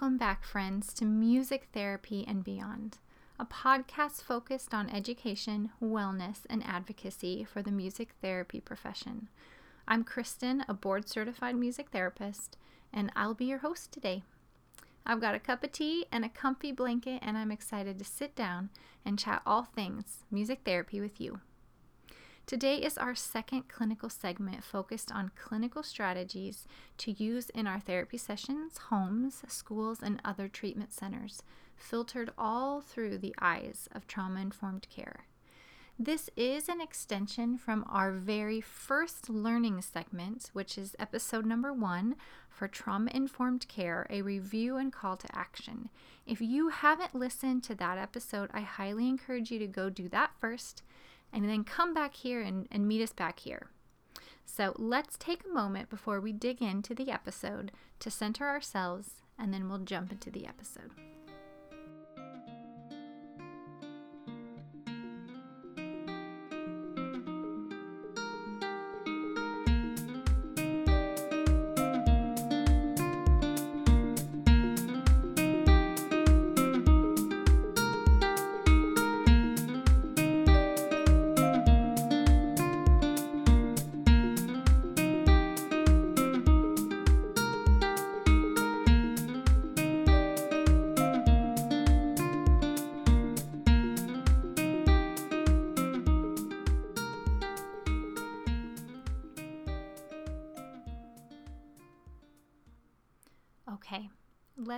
Welcome back, friends, to Music Therapy and Beyond, a podcast focused on education, wellness, and advocacy for the music therapy profession. I'm Kristin, a board certified music therapist, and I'll be your host today. I've got a cup of tea and a comfy blanket, and I'm excited to sit down and chat all things music therapy with you. Today is our second clinical segment focused on clinical strategies to use in our therapy sessions, homes, schools, and other treatment centers, filtered all through the eyes of trauma informed care. This is an extension from our very first learning segment, which is episode number one for Trauma Informed Care, a review and call to action. If you haven't listened to that episode, I highly encourage you to go do that first and then come back here and, and meet us back here. So let's take a moment before we dig into the episode to center ourselves, and then we'll jump into the episode.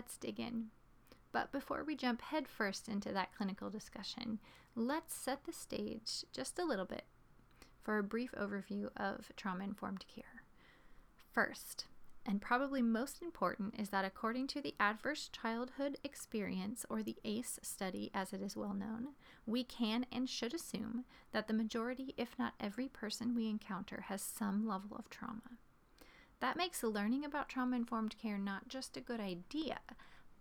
Let's dig in. But before we jump headfirst into that clinical discussion, let's set the stage just a little bit for a brief overview of trauma informed care. First, and probably most important, is that according to the Adverse Childhood Experience, or the ACE study as it is well known, we can and should assume that the majority, if not every person we encounter, has some level of trauma. That makes learning about trauma informed care not just a good idea,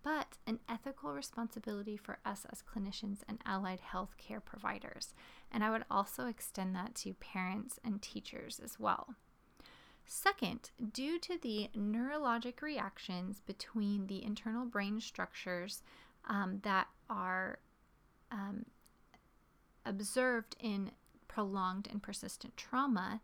but an ethical responsibility for us as clinicians and allied health care providers. And I would also extend that to parents and teachers as well. Second, due to the neurologic reactions between the internal brain structures um, that are um, observed in prolonged and persistent trauma,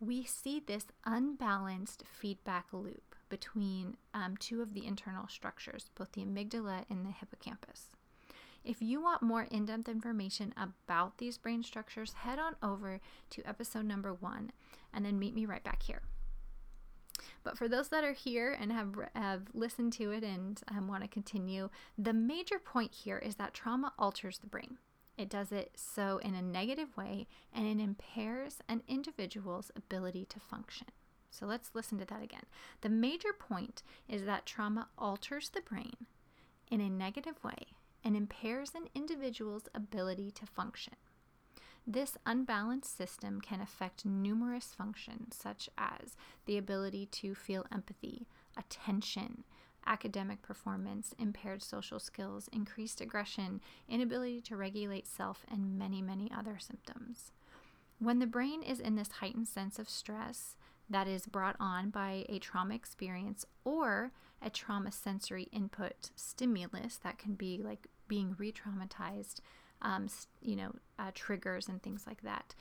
we see this unbalanced feedback loop between um, two of the internal structures, both the amygdala and the hippocampus. If you want more in depth information about these brain structures, head on over to episode number one and then meet me right back here. But for those that are here and have, have listened to it and um, want to continue, the major point here is that trauma alters the brain. It does it so in a negative way and it impairs an individual's ability to function. So let's listen to that again. The major point is that trauma alters the brain in a negative way and impairs an individual's ability to function. This unbalanced system can affect numerous functions, such as the ability to feel empathy, attention, academic performance, impaired social skills, increased aggression, inability to regulate self, and many, many other symptoms. When the brain is in this heightened sense of stress that is brought on by a trauma experience or a trauma sensory input stimulus, that can be like being re traumatized, um, you know, uh, triggers and things like that,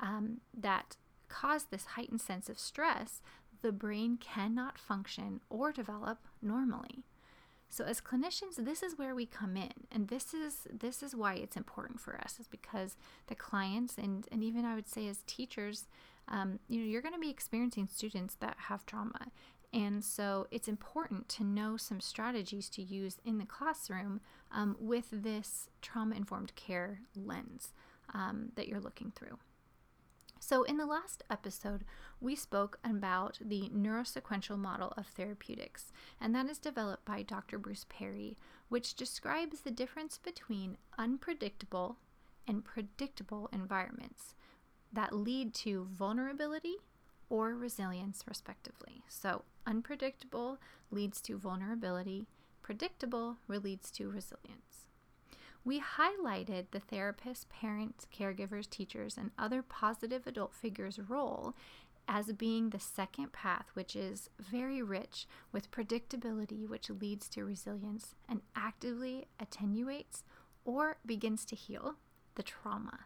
um, that cause this heightened sense of stress, the brain cannot function or develop normally. So as clinicians, this is where we come in, and this is this is why it's important for us, is because the clients and and even I would say as teachers, um, you know, you're going to be experiencing students that have trauma, and so it's important to know some strategies to use in the classroom um, with this trauma informed care lens um, that you're looking through. So, in the last episode, we spoke about the neurosequential model of therapeutics, and that is developed by Dr. Bruce Perry, which describes the difference between unpredictable and predictable environments that lead to vulnerability or resilience, respectively. So, unpredictable leads to vulnerability, predictable leads to resilience. We highlighted the therapist, parents, caregivers, teachers, and other positive adult figures' role as being the second path, which is very rich with predictability, which leads to resilience and actively attenuates or begins to heal the trauma.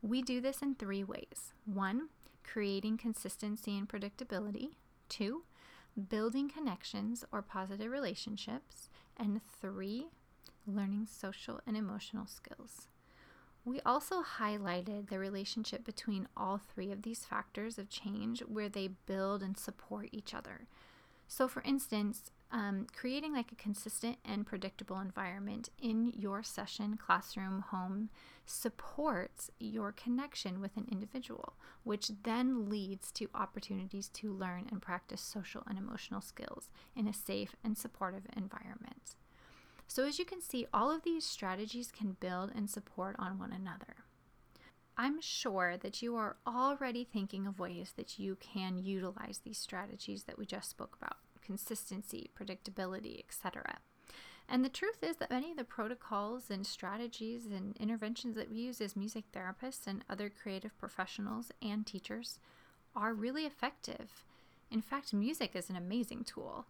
We do this in three ways. One, creating consistency and predictability, two, building connections or positive relationships, and three, learning social and emotional skills. We also highlighted the relationship between all three of these factors of change where they build and support each other. So, for instance, um, creating like a consistent and predictable environment in your session, classroom, home supports your connection with an individual, which then leads to opportunities to learn and practice social and emotional skills in a safe and supportive environment. So, as you can see, all of these strategies can build and support on one another. I'm sure that you are already thinking of ways that you can utilize these strategies that we just spoke about consistency, predictability, etc. And the truth is that many of the protocols and strategies and interventions that we use as music therapists and other creative professionals and teachers are really effective. In fact, music is an amazing tool.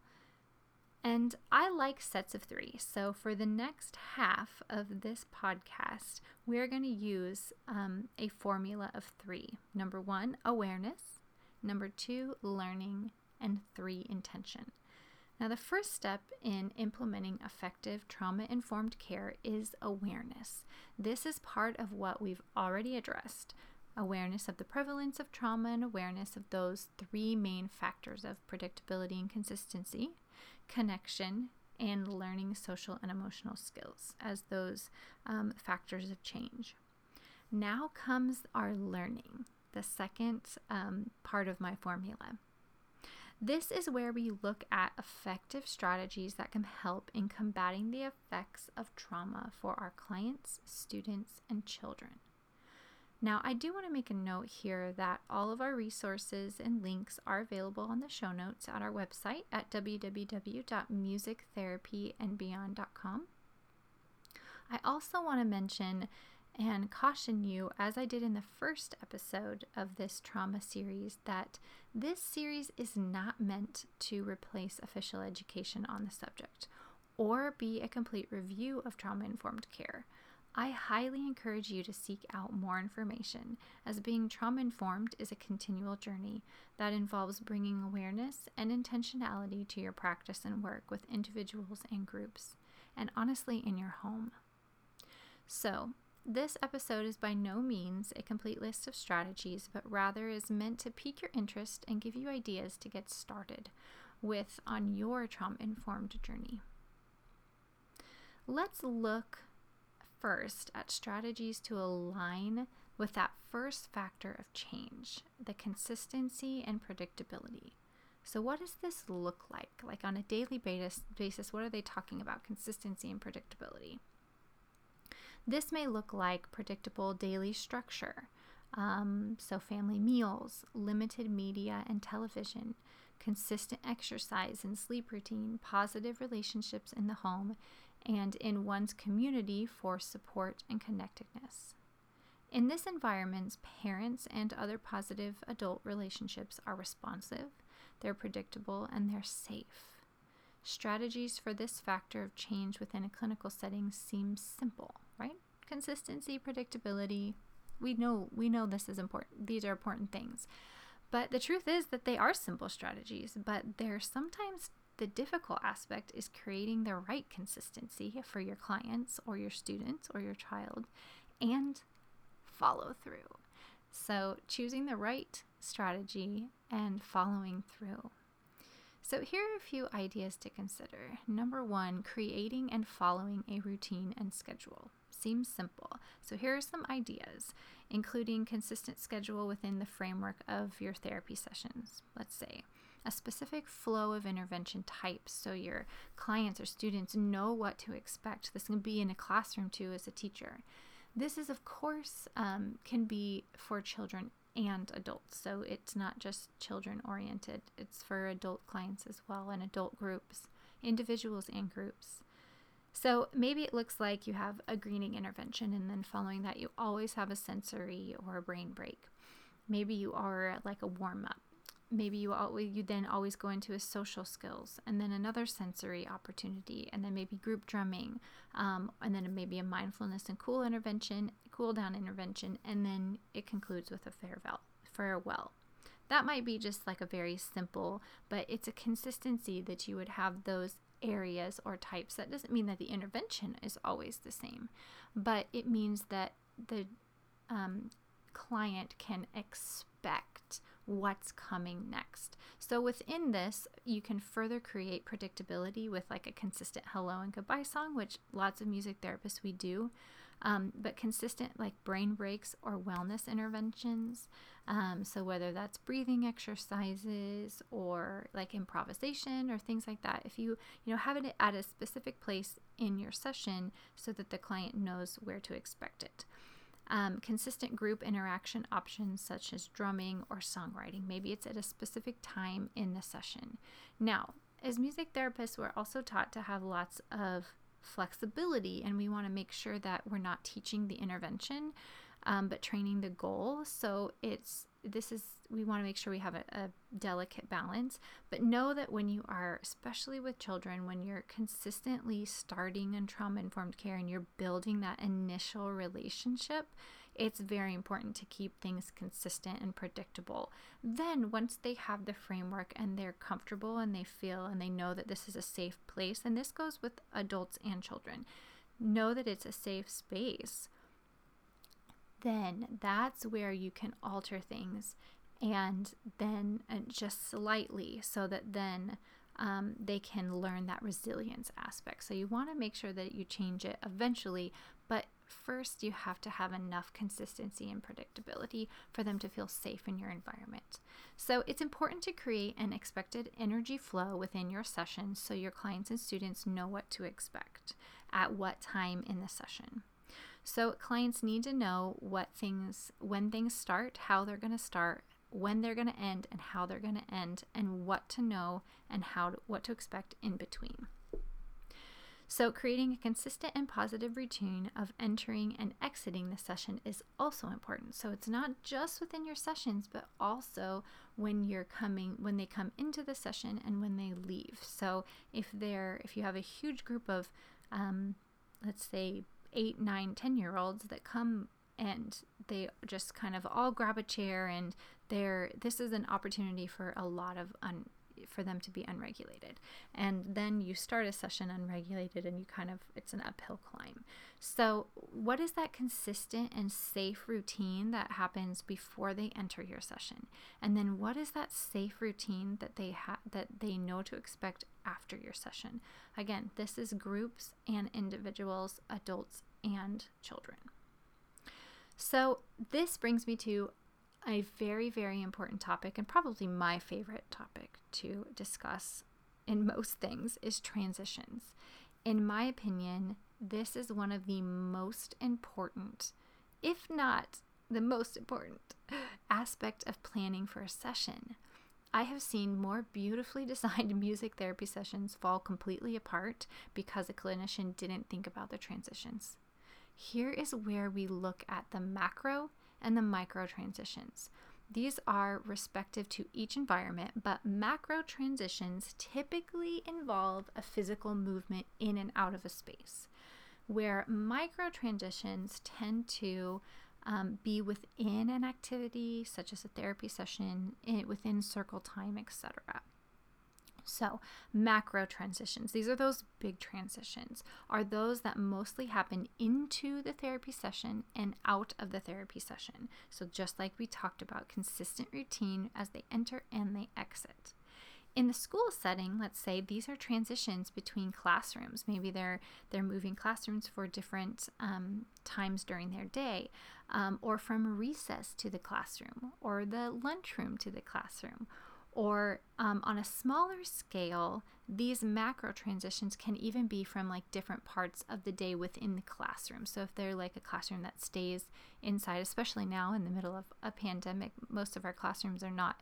And I like sets of three. So for the next half of this podcast, we're going to use um, a formula of three. Number one, awareness. Number two, learning. And three, intention. Now, the first step in implementing effective trauma informed care is awareness. This is part of what we've already addressed awareness of the prevalence of trauma and awareness of those three main factors of predictability and consistency connection, and learning social and emotional skills as those um, factors of change. Now comes our learning, the second um, part of my formula. This is where we look at effective strategies that can help in combating the effects of trauma for our clients, students, and children. Now, I do want to make a note here that all of our resources and links are available on the show notes at our website at www.musictherapyandbeyond.com. I also want to mention and caution you, as I did in the first episode of this trauma series, that this series is not meant to replace official education on the subject or be a complete review of trauma informed care. I highly encourage you to seek out more information, as being trauma informed is a continual journey that involves bringing awareness and intentionality to your practice and work with individuals and groups, and honestly, in your home. So, this episode is by no means a complete list of strategies, but rather is meant to pique your interest and give you ideas to get started with on your trauma informed journey. Let's look first at strategies to align with that first factor of change the consistency and predictability. So, what does this look like? Like on a daily basis, basis what are they talking about? Consistency and predictability. This may look like predictable daily structure. Um, so, family meals, limited media and television, consistent exercise and sleep routine, positive relationships in the home, and in one's community for support and connectedness. In this environment, parents and other positive adult relationships are responsive, they're predictable, and they're safe. Strategies for this factor of change within a clinical setting seem simple, right? Consistency, predictability. We know we know this is important. These are important things. But the truth is that they are simple strategies, but they're sometimes the difficult aspect is creating the right consistency for your clients or your students or your child and follow through. So, choosing the right strategy and following through. So, here are a few ideas to consider. Number one, creating and following a routine and schedule. Seems simple. So, here are some ideas, including consistent schedule within the framework of your therapy sessions. Let's say a specific flow of intervention types so your clients or students know what to expect. This can be in a classroom too as a teacher. This is, of course, um, can be for children and adults. So it's not just children oriented, it's for adult clients as well and adult groups, individuals and groups. So maybe it looks like you have a greening intervention, and then following that, you always have a sensory or a brain break. maybe you are like a warm up maybe you always you then always go into a social skills and then another sensory opportunity and then maybe group drumming um, and then maybe a mindfulness and cool intervention cool down intervention and then it concludes with a farewell farewell. That might be just like a very simple but it's a consistency that you would have those areas or types. That doesn't mean that the intervention is always the same but it means that the um, client can expect what's coming next. So within this, you can further create predictability with like a consistent hello and goodbye song, which lots of music therapists we do. Um, but consistent like brain breaks or wellness interventions. Um, so whether that's breathing exercises or like improvisation or things like that, if you you know have it at a specific place in your session so that the client knows where to expect it. Um, consistent group interaction options such as drumming or songwriting. Maybe it's at a specific time in the session. Now, as music therapists, we're also taught to have lots of flexibility, and we want to make sure that we're not teaching the intervention, um, but training the goal. So it's this is we want to make sure we have a, a, delicate balance but know that when you are especially with children when you're consistently starting in trauma informed care and you're building that initial relationship it's very important to keep things consistent and predictable. Then once they have the framework and they're comfortable and they feel and they know that this is a safe place and this goes with adults and children know that it's a safe space then that's where you can alter things and then and just slightly so that then um, they can learn that resilience aspect. So you want to make sure that you change it eventually, but first you have to have enough consistency and predictability for them to feel safe in your environment. So it's important to create an expected energy flow within your session so your clients and students know what to expect at what time in the session. So clients need to know what things, when things start, how they're going to start, when they're going to end, and how they're going to end, and what to know and how to, what to expect in between. So, creating a consistent and positive routine of entering and exiting the session is also important. So, it's not just within your sessions, but also when you're coming, when they come into the session and when they leave. So, if they're, if you have a huge group of, um, let's say, eight, nine, ten year olds that come and they just kind of all grab a chair and they're this is an opportunity for a lot of un, for them to be unregulated. And then you start a session unregulated and you kind of it's an uphill climb. So what is that consistent and safe routine that happens before they enter your session? And then what is that safe routine that they have that they know to expect after your session? Again this is groups and individuals adults and children. So this brings me to a very, very important topic, and probably my favorite topic to discuss in most things is transitions. In my opinion, this is one of the most important, if not the most important, aspect of planning for a session. I have seen more beautifully designed music therapy sessions fall completely apart because a clinician didn't think about the transitions. Here is where we look at the macro and the micro transitions. These are respective to each environment, but macro transitions typically involve a physical movement in and out of a space, where micro transitions tend to um, be within an activity, such as a therapy session, in, within circle time, etc. So, macro transitions, these are those big transitions, are those that mostly happen into the therapy session and out of the therapy session. So, just like we talked about, consistent routine as they enter and they exit. In the school setting, let's say these are transitions between classrooms. Maybe they're they're moving classrooms for different um, times during their day, um, or from recess to the classroom, or the lunchroom to the classroom, or um, on a smaller scale, these macro transitions can even be from like different parts of the day within the classroom. So if they're like a classroom that stays inside, especially now in the middle of a pandemic, most of our classrooms are not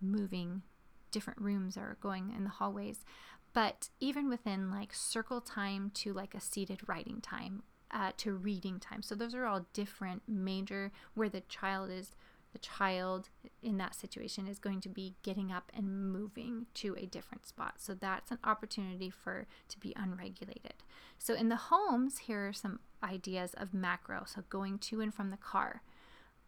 moving different rooms or going in the hallways. But even within like circle time to like a seated writing time uh, to reading time. So those are all different major where the child is the child in that situation is going to be getting up and moving to a different spot. So that's an opportunity for to be unregulated. So in the homes, here are some ideas of macro. So going to and from the car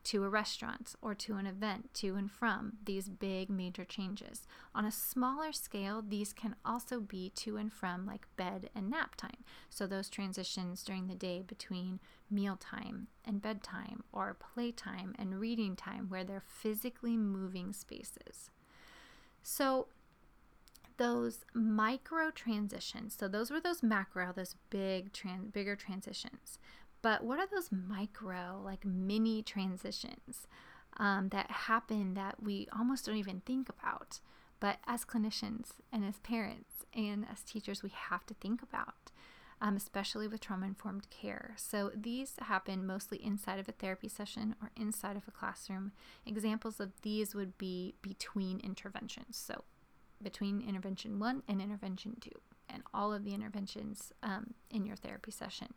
to a restaurant or to an event, to and from, these big major changes. On a smaller scale, these can also be to and from like bed and nap time. So those transitions during the day between mealtime and bedtime or playtime and reading time where they're physically moving spaces. So those micro transitions, so those were those macro, those big trans bigger transitions. But what are those micro, like mini transitions um, that happen that we almost don't even think about? But as clinicians and as parents and as teachers, we have to think about, um, especially with trauma informed care. So these happen mostly inside of a therapy session or inside of a classroom. Examples of these would be between interventions. So between intervention one and intervention two, and all of the interventions um, in your therapy session.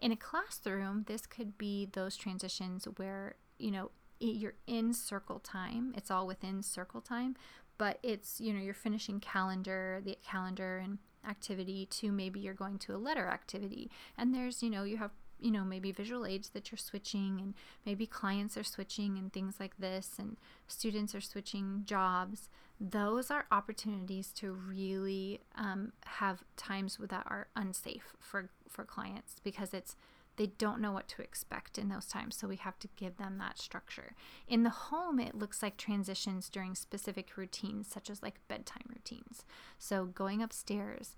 In a classroom, this could be those transitions where, you know, you're in circle time, it's all within circle time, but it's, you know, you're finishing calendar, the calendar and activity to maybe you're going to a letter activity. And there's, you know, you have you know, maybe visual aids that you're switching, and maybe clients are switching, and things like this, and students are switching jobs. Those are opportunities to really um, have times that are unsafe for for clients because it's they don't know what to expect in those times. So we have to give them that structure. In the home, it looks like transitions during specific routines, such as like bedtime routines. So going upstairs,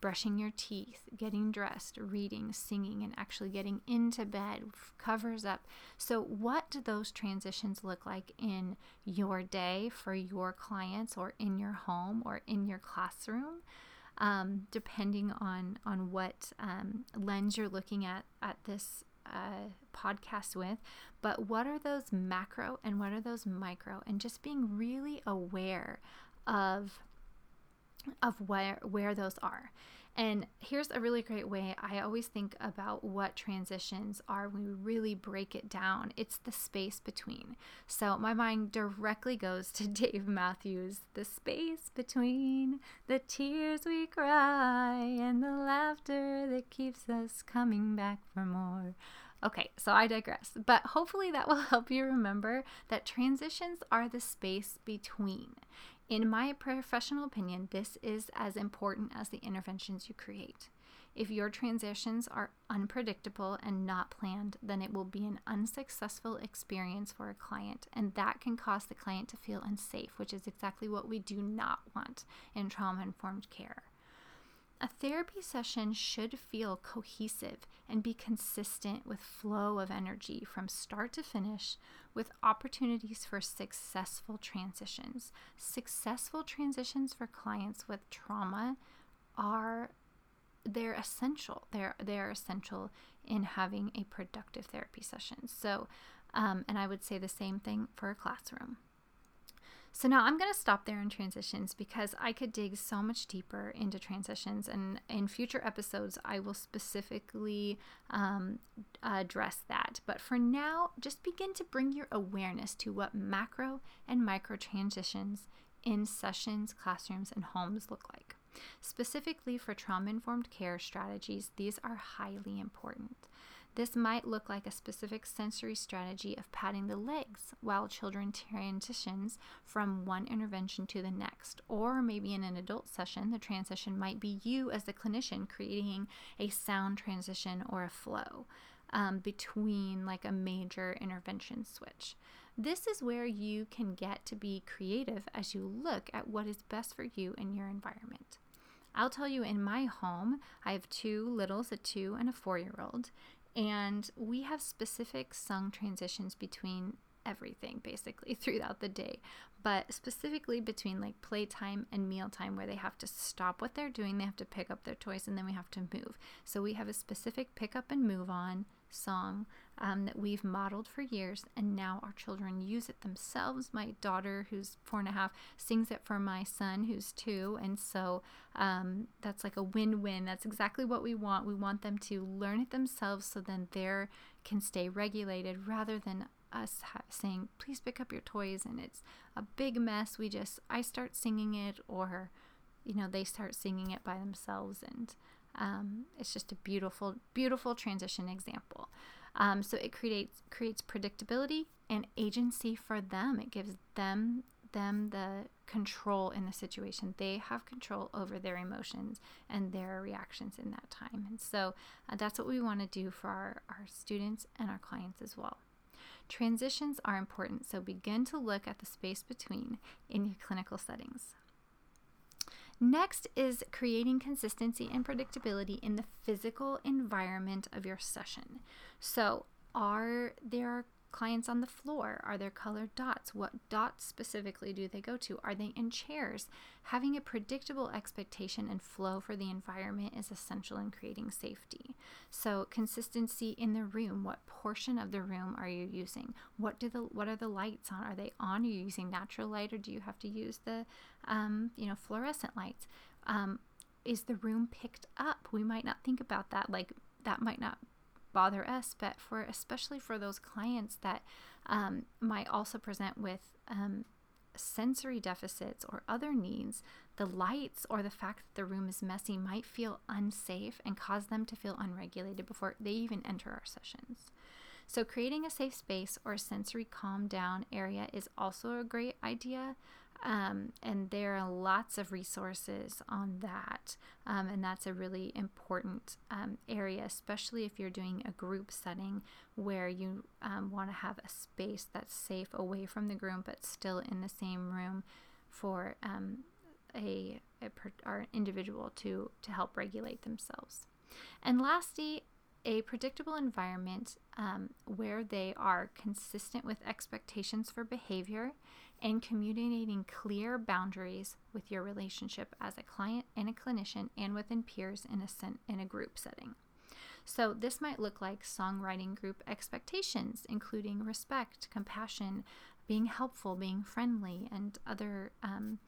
brushing your teeth, getting dressed, reading, singing, and actually getting into bed covers up. So, what do those transitions look like in your day for your clients, or in your home, or in your classroom? Um, depending on on what um, lens you're looking at at this uh, podcast with, but what are those macro and what are those micro, and just being really aware of of where where those are. And here's a really great way I always think about what transitions are when we really break it down. It's the space between. So my mind directly goes to Dave Matthews, the space between the tears we cry and the laughter that keeps us coming back for more. Okay, so I digress, but hopefully that will help you remember that transitions are the space between. In my professional opinion, this is as important as the interventions you create. If your transitions are unpredictable and not planned, then it will be an unsuccessful experience for a client, and that can cause the client to feel unsafe, which is exactly what we do not want in trauma informed care. A therapy session should feel cohesive and be consistent with flow of energy from start to finish with opportunities for successful transitions. Successful transitions for clients with trauma are they're essential. They're they're essential in having a productive therapy session. So, um, and I would say the same thing for a classroom. So now I'm going to stop there in transitions because I could dig so much deeper into transitions, and in future episodes, I will specifically um, address that. But for now, just begin to bring your awareness to what macro and micro transitions in sessions, classrooms, and homes look like. Specifically for trauma informed care strategies, these are highly important. This might look like a specific sensory strategy of patting the legs while children transitions from one intervention to the next. Or maybe in an adult session, the transition might be you as the clinician creating a sound transition or a flow um, between like a major intervention switch. This is where you can get to be creative as you look at what is best for you in your environment. I'll tell you, in my home, I have two littles, a two and a four year old, and we have specific sung transitions between everything basically throughout the day, but specifically between like playtime and mealtime where they have to stop what they're doing, they have to pick up their toys, and then we have to move. So we have a specific pick up and move on song um, that we've modeled for years, and now our children use it themselves. My daughter, who's four and a half, sings it for my son, who's two, and so um, that's like a win win. That's exactly what we want. We want them to learn it themselves so then they can stay regulated rather than us saying, please pick up your toys, and it's a big mess. We just, I start singing it, or, you know, they start singing it by themselves. And um, it's just a beautiful, beautiful transition example. Um, so it creates creates predictability and agency for them. It gives them them the control in the situation. They have control over their emotions and their reactions in that time. And so uh, that's what we want to do for our, our students and our clients as well. Transitions are important, so begin to look at the space between in your clinical settings. Next is creating consistency and predictability in the physical environment of your session. So, are there clients on the floor? Are there colored dots? What dots specifically do they go to? Are they in chairs? Having a predictable expectation and flow for the environment is essential in creating safety. So, consistency in the room. What portion of the room are you using? What do the what are the lights on? Are they on? Are you using natural light, or do you have to use the, um, you know, fluorescent lights? Um, is the room picked up? We might not think about that. Like that might not bother us, but for especially for those clients that um, might also present with um, sensory deficits or other needs, the lights or the fact that the room is messy might feel unsafe and cause them to feel unregulated before they even enter our sessions. So, creating a safe space or a sensory calm down area is also a great idea. Um, and there are lots of resources on that. Um, and that's a really important um, area, especially if you're doing a group setting where you um, want to have a space that's safe away from the group but still in the same room for um, a, a per, an individual to, to help regulate themselves. And lastly, a predictable environment um, where they are consistent with expectations for behavior and communicating clear boundaries with your relationship as a client and a clinician and within peers in a, in a group setting. So, this might look like songwriting group expectations, including respect, compassion, being helpful, being friendly, and other um,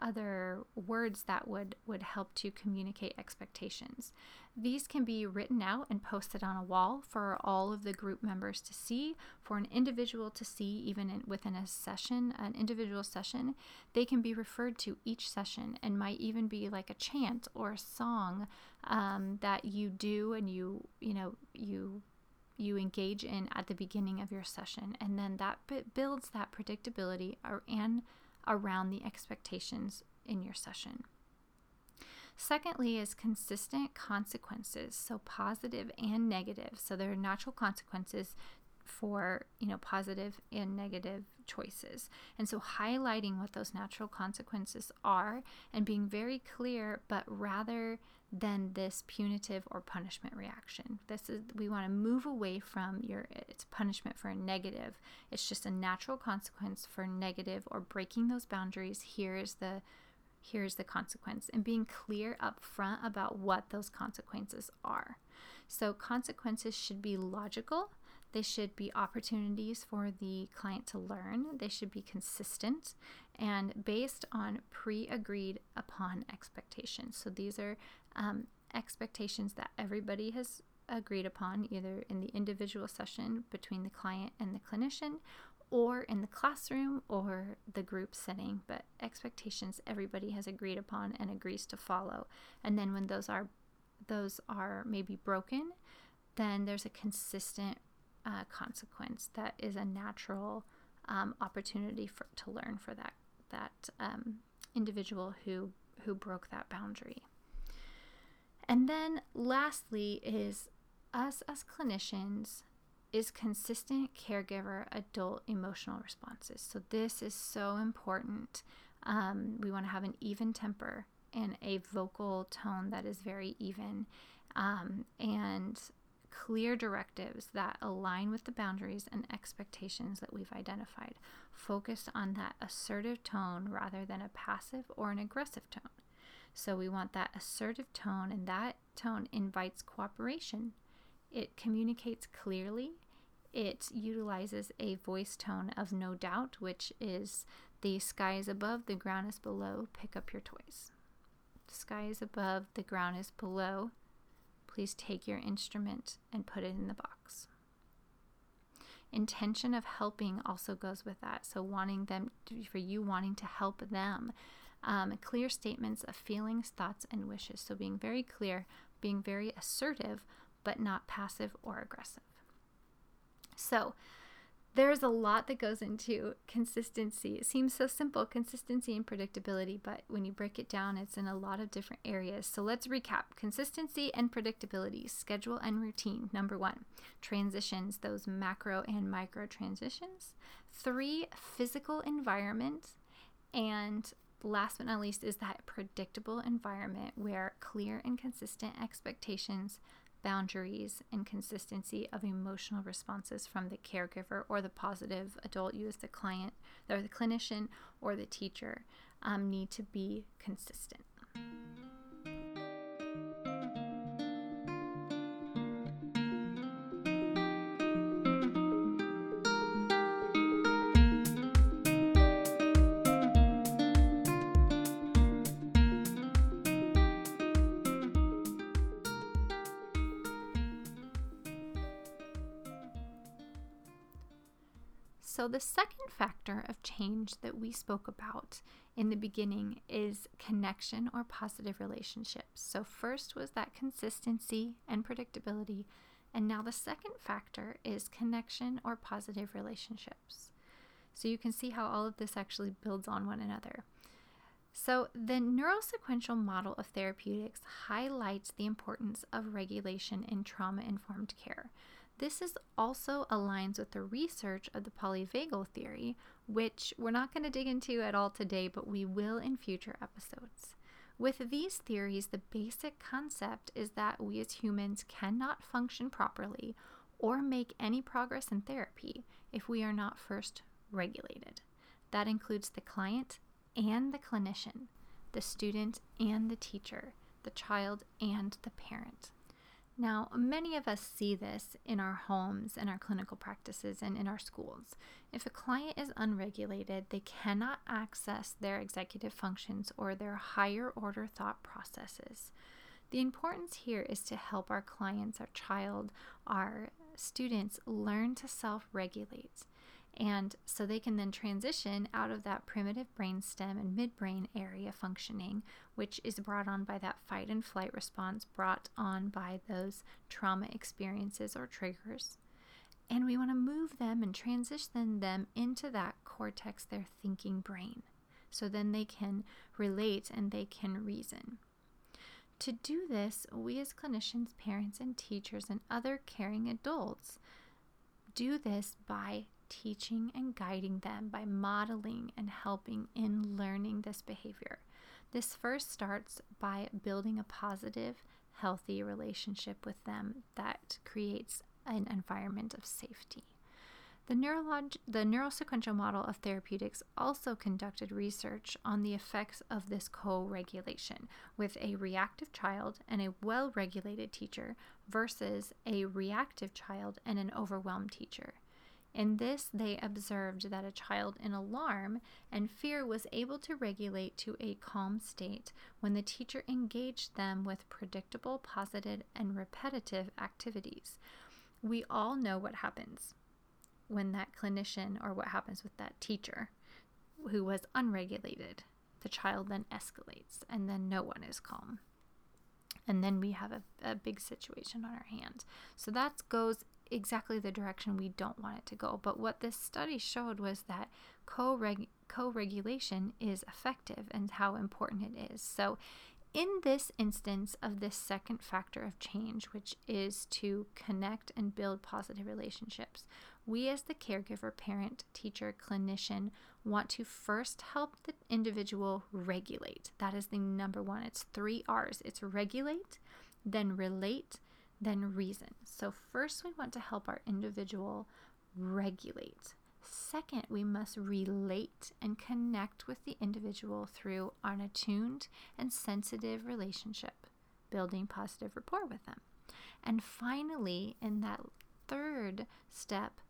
other words that would would help to communicate expectations. These can be written out and posted on a wall for all of the group members to see, for an individual to see even in, within a session, an individual session. They can be referred to each session and might even be like a chant or a song um, that you do and you you know you you engage in at the beginning of your session and then that builds that predictability or, and around the expectations in your session. Secondly, is consistent consequences, so positive and negative. So there are natural consequences for you know positive and negative choices and so highlighting what those natural consequences are and being very clear but rather than this punitive or punishment reaction. This is we want to move away from your it's punishment for a negative. It's just a natural consequence for negative or breaking those boundaries. Here is the here's the consequence. And being clear up front about what those consequences are. So consequences should be logical they should be opportunities for the client to learn. They should be consistent and based on pre agreed upon expectations. So these are um, expectations that everybody has agreed upon, either in the individual session between the client and the clinician, or in the classroom or the group setting, but expectations everybody has agreed upon and agrees to follow. And then when those are those are maybe broken, then there's a consistent uh, consequence that is a natural um, opportunity for to learn for that that um, individual who who broke that boundary. And then lastly is us as clinicians is consistent caregiver adult emotional responses. So this is so important. Um, we want to have an even temper and a vocal tone that is very even. Um, and clear directives that align with the boundaries and expectations that we've identified. Focus on that assertive tone rather than a passive or an aggressive tone. So we want that assertive tone, and that tone invites cooperation. It communicates clearly. It utilizes a voice tone of no doubt, which is the sky is above, the ground is below, pick up your toys. The sky is above, the ground is below, please take your instrument and put it in the box. Intention of helping also goes with that. So, wanting them, to, for you wanting to help them. Um, clear statements of feelings, thoughts, and wishes. So, being very clear, being very assertive, but not passive or aggressive. So, there's a lot that goes into consistency. It seems so simple consistency and predictability, but when you break it down, it's in a lot of different areas. So let's recap consistency and predictability, schedule and routine. Number one, transitions, those macro and micro transitions. Three, physical environment. And last but not least is that predictable environment where clear and consistent expectations boundaries, and consistency of emotional responses from the caregiver or the positive adult you as the client or the clinician or the teacher um, need to be consistent. So, the second factor of change that we spoke about in the beginning is connection or positive relationships. So, first was that consistency and predictability, and now the second factor is connection or positive relationships. So, you can see how all of this actually builds on one another. So, the neurosequential model of therapeutics highlights the importance of regulation in trauma informed care. This is also aligns with the research of the polyvagal theory, which we're not going to dig into at all today, but we will in future episodes. With these theories, the basic concept is that we as humans cannot function properly or make any progress in therapy if we are not first regulated. That includes the client and the clinician, the student and the teacher, the child and the parent. Now, many of us see this in our homes, in our clinical practices, and in our schools. If a client is unregulated, they cannot access their executive functions or their higher order thought processes. The importance here is to help our clients, our child, our students learn to self regulate and so they can then transition out of that primitive brainstem and midbrain area functioning, which is brought on by that fight and flight response, brought on by those trauma experiences or triggers. And we want to move them and transition them into that cortex, their thinking brain. So then they can relate and they can reason. To do this, we as clinicians, parents, and teachers, and other caring adults do this by teaching and guiding them by modeling and helping in learning this behavior. This first starts by building a positive, healthy relationship with them that creates an environment of safety. The, neurolog- the neurosequential model of therapeutics also conducted research on the effects of this co regulation with a reactive child and a well regulated teacher versus a reactive child and an overwhelmed teacher. In this, they observed that a child in alarm and fear was able to regulate to a calm state when the teacher engaged them with predictable, positive, and repetitive activities. We all know what happens when that clinician or what happens with that teacher who was unregulated. The child then escalates, and then no one is calm and then we have a, a big situation on our hands. So that goes exactly the direction we don't want it to go. But what this study showed was that co regulation is effective and how important it is. So, in this instance of this second factor of change, which is to connect and build positive relationships, we as the caregiver, parent, teacher, clinician want to first help the individual regulate. That is the number one. It's three R's it's regulate, then relate, then reason. So, first, we want to help our individual regulate. Second, we must relate and connect with the individual through an attuned and sensitive relationship, building positive rapport with them. And finally, in that third step,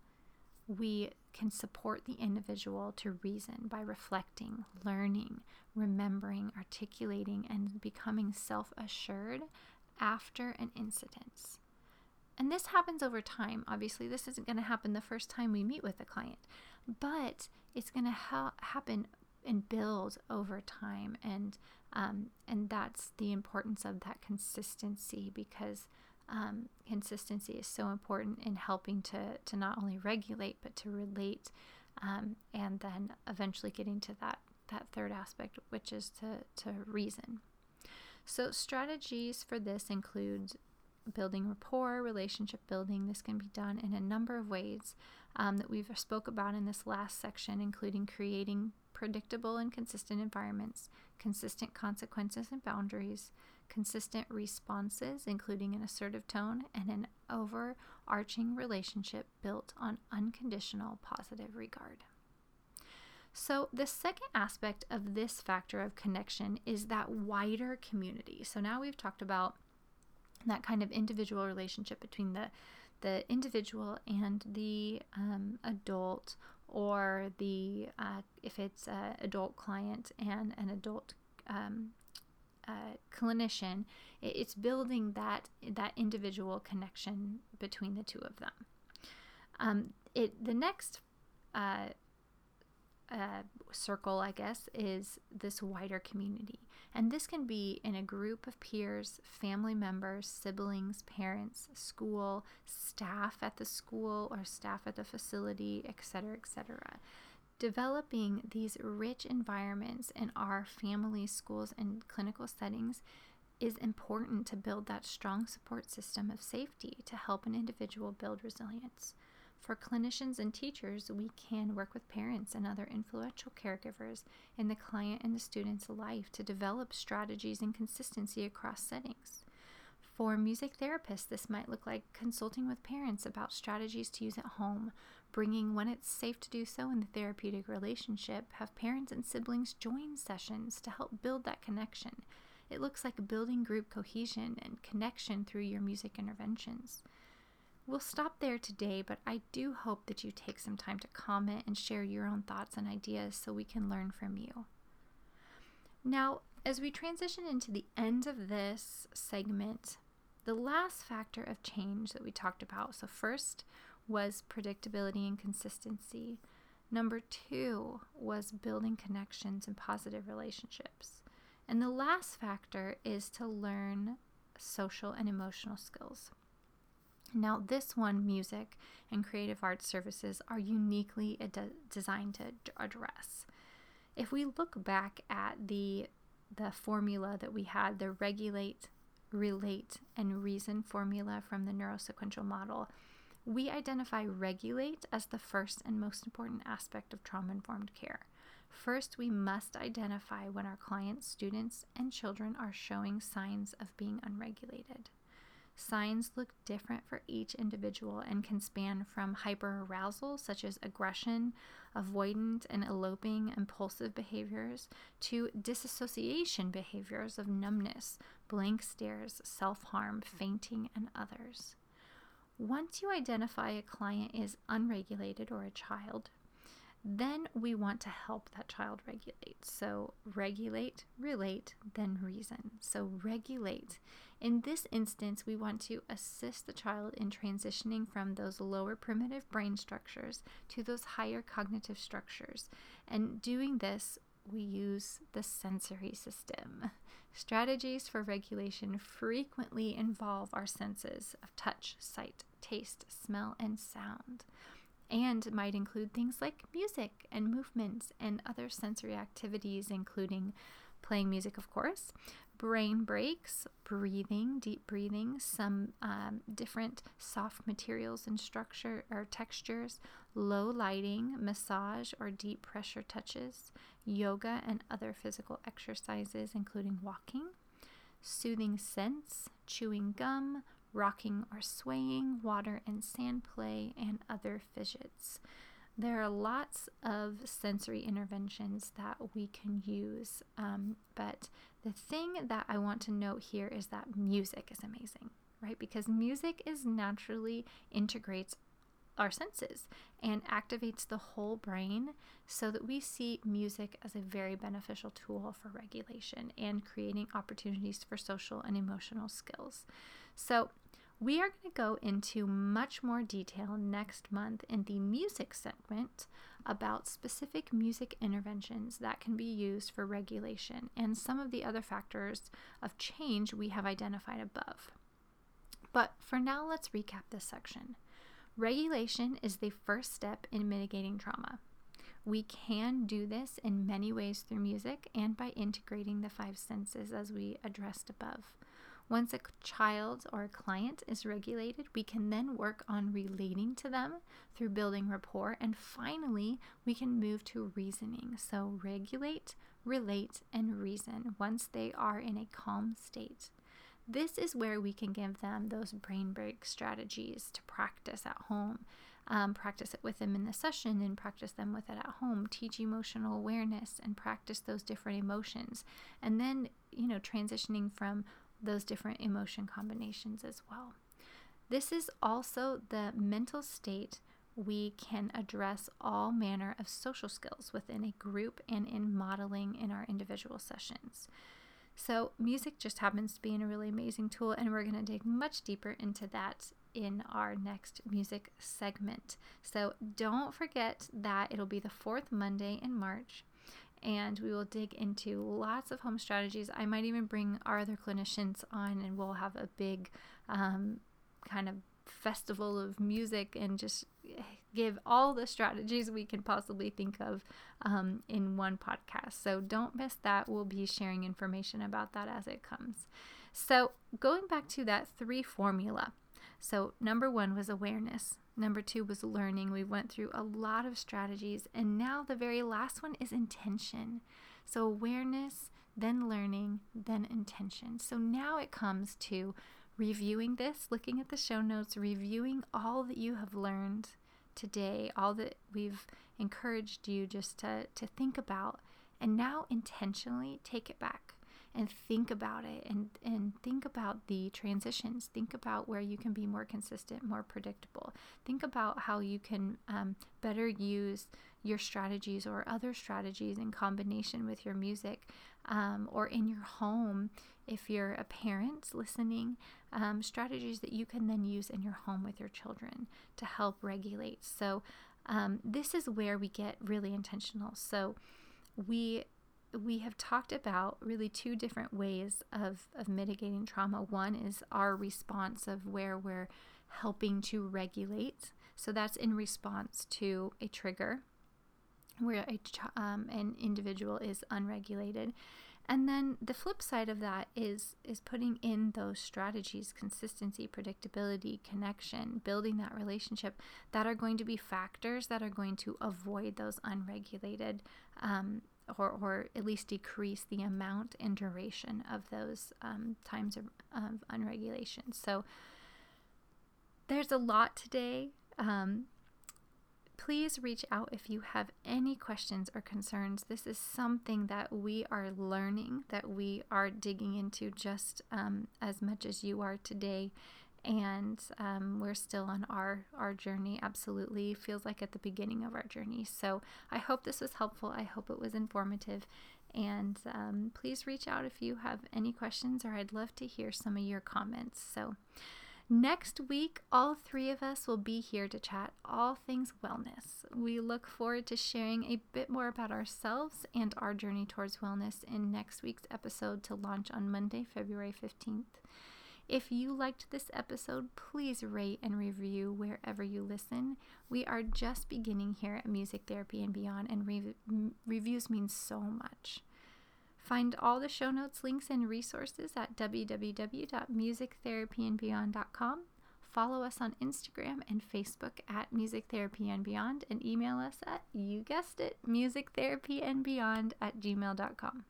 we can support the individual to reason by reflecting, learning, remembering, articulating, and becoming self assured after an incident. And this happens over time. Obviously, this isn't going to happen the first time we meet with a client, but it's going to ha- happen and build over time. And um, and that's the importance of that consistency because um, consistency is so important in helping to to not only regulate but to relate, um, and then eventually getting to that that third aspect, which is to to reason. So strategies for this include building rapport, relationship building. This can be done in a number of ways um, that we've spoke about in this last section, including creating predictable and consistent environments, consistent consequences and boundaries, consistent responses, including an assertive tone, and an overarching relationship built on unconditional positive regard. So, the second aspect of this factor of connection is that wider community. So, now we've talked about that kind of individual relationship between the the individual and the um, adult or the uh, if it's an adult client and an adult um, uh, clinician it's building that that individual connection between the two of them um, it the next uh, uh, circle, I guess, is this wider community. And this can be in a group of peers, family members, siblings, parents, school, staff at the school or staff at the facility, etc., etc. Developing these rich environments in our families, schools, and clinical settings is important to build that strong support system of safety to help an individual build resilience. For clinicians and teachers, we can work with parents and other influential caregivers in the client and the student's life to develop strategies and consistency across settings. For music therapists, this might look like consulting with parents about strategies to use at home, bringing when it's safe to do so in the therapeutic relationship, have parents and siblings join sessions to help build that connection. It looks like building group cohesion and connection through your music interventions. We'll stop there today, but I do hope that you take some time to comment and share your own thoughts and ideas so we can learn from you. Now, as we transition into the end of this segment, the last factor of change that we talked about so, first was predictability and consistency. Number two was building connections and positive relationships. And the last factor is to learn social and emotional skills. Now, this one, music and creative arts services are uniquely ad- designed to address. If we look back at the the formula that we had, the regulate, relate, and reason formula from the neurosequential model, we identify regulate as the first and most important aspect of trauma informed care. First, we must identify when our clients, students, and children are showing signs of being unregulated. Signs look different for each individual and can span from hyperarousal, such as aggression, avoidant and eloping impulsive behaviors, to disassociation behaviors of numbness, blank stares, self harm, fainting, and others. Once you identify a client is unregulated or a child, then we want to help that child regulate. So, regulate, relate, then reason. So, regulate. In this instance, we want to assist the child in transitioning from those lower primitive brain structures to those higher cognitive structures. And doing this, we use the sensory system. Strategies for regulation frequently involve our senses of touch, sight, taste, smell, and sound and might include things like music and movements and other sensory activities, including playing music, of course, brain breaks, breathing, deep breathing, some um, different soft materials and structure or textures, low lighting, massage or deep pressure touches, yoga and other physical exercises, including walking, soothing scents, chewing gum, rocking or swaying, water and sand play, and other fidgets. There are lots of sensory interventions that we can use, um, but the thing that I want to note here is that music is amazing, right? Because music is naturally integrates our senses and activates the whole brain so that we see music as a very beneficial tool for regulation and creating opportunities for social and emotional skills. So, We are going to go into much more detail next month in the music segment about specific music interventions that can be used for regulation and some of the other factors of change we have identified above. But for now, let's recap this section. Regulation is the first step in mitigating trauma. We can do this in many ways through music and by integrating the five senses as we addressed above. Once a child or a client is regulated, we can then work on relating to them through building rapport. And finally, we can move to reasoning. So, regulate, relate, and reason once they are in a calm state. This is where we can give them those brain break strategies to practice at home. Um, practice it with them in the session and practice them with it at home. Teach emotional awareness and practice those different emotions. And then, you know, transitioning from those different emotion combinations as well. This is also the mental state we can address all manner of social skills within a group and in modeling in our individual sessions. So, music just happens to be a really amazing tool, and we're going to dig much deeper into that in our next music segment. So, don't forget that it'll be the fourth Monday in March, and we will dig into lots of home strategies. I might even bring our other clinicians on, and we'll have a big um, kind of festival of music and just give all the strategies we can possibly think of um, in one podcast. So don't miss that. We'll be sharing information about that as it comes. So, going back to that three formula. So, number one was awareness. Number two was learning. We went through a lot of strategies. And now the very last one is intention. So, awareness, then learning, then intention. So, now it comes to reviewing this, looking at the show notes, reviewing all that you have learned today, all that we've encouraged you just to, to think about, and now intentionally take it back and think about it and, and think about the transitions. Think about where you can be more consistent, more predictable. Think about how you can um, better use your strategies or other strategies in combination with your music um, or in your home if you're a parent listening, um, strategies that you can then use in your home with your children to help regulate. So, um, this is where we get really intentional. So, we we have talked about really two different ways of, of mitigating trauma. One is our response of where we're helping to regulate. So that's in response to a trigger where a, um, an individual is unregulated. And then the flip side of that is is putting in those strategies, consistency, predictability, connection, building that relationship that are going to be factors that are going to avoid those unregulated um, or, or at least decrease the amount and duration of those um, times of, of unregulation. So there's a lot today. Um, please reach out if you have any questions or concerns. This is something that we are learning, that we are digging into just um, as much as you are today. And um, we're still on our, our journey, absolutely. Feels like at the beginning of our journey. So I hope this was helpful. I hope it was informative. And um, please reach out if you have any questions, or I'd love to hear some of your comments. So, Next week, all three of us will be here to chat all things wellness. We look forward to sharing a bit more about ourselves and our journey towards wellness in next week's episode to launch on Monday, February 15th. If you liked this episode, please rate and review wherever you listen. We are just beginning here at Music Therapy and Beyond, and re- reviews mean so much. Find all the show notes, links, and resources at www.musictherapyandbeyond.com. Follow us on Instagram and Facebook at Music Therapy and Beyond and email us at, you guessed it, musictherapyandbeyond at gmail.com.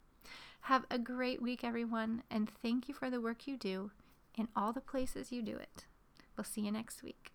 Have a great week, everyone, and thank you for the work you do in all the places you do it. We'll see you next week.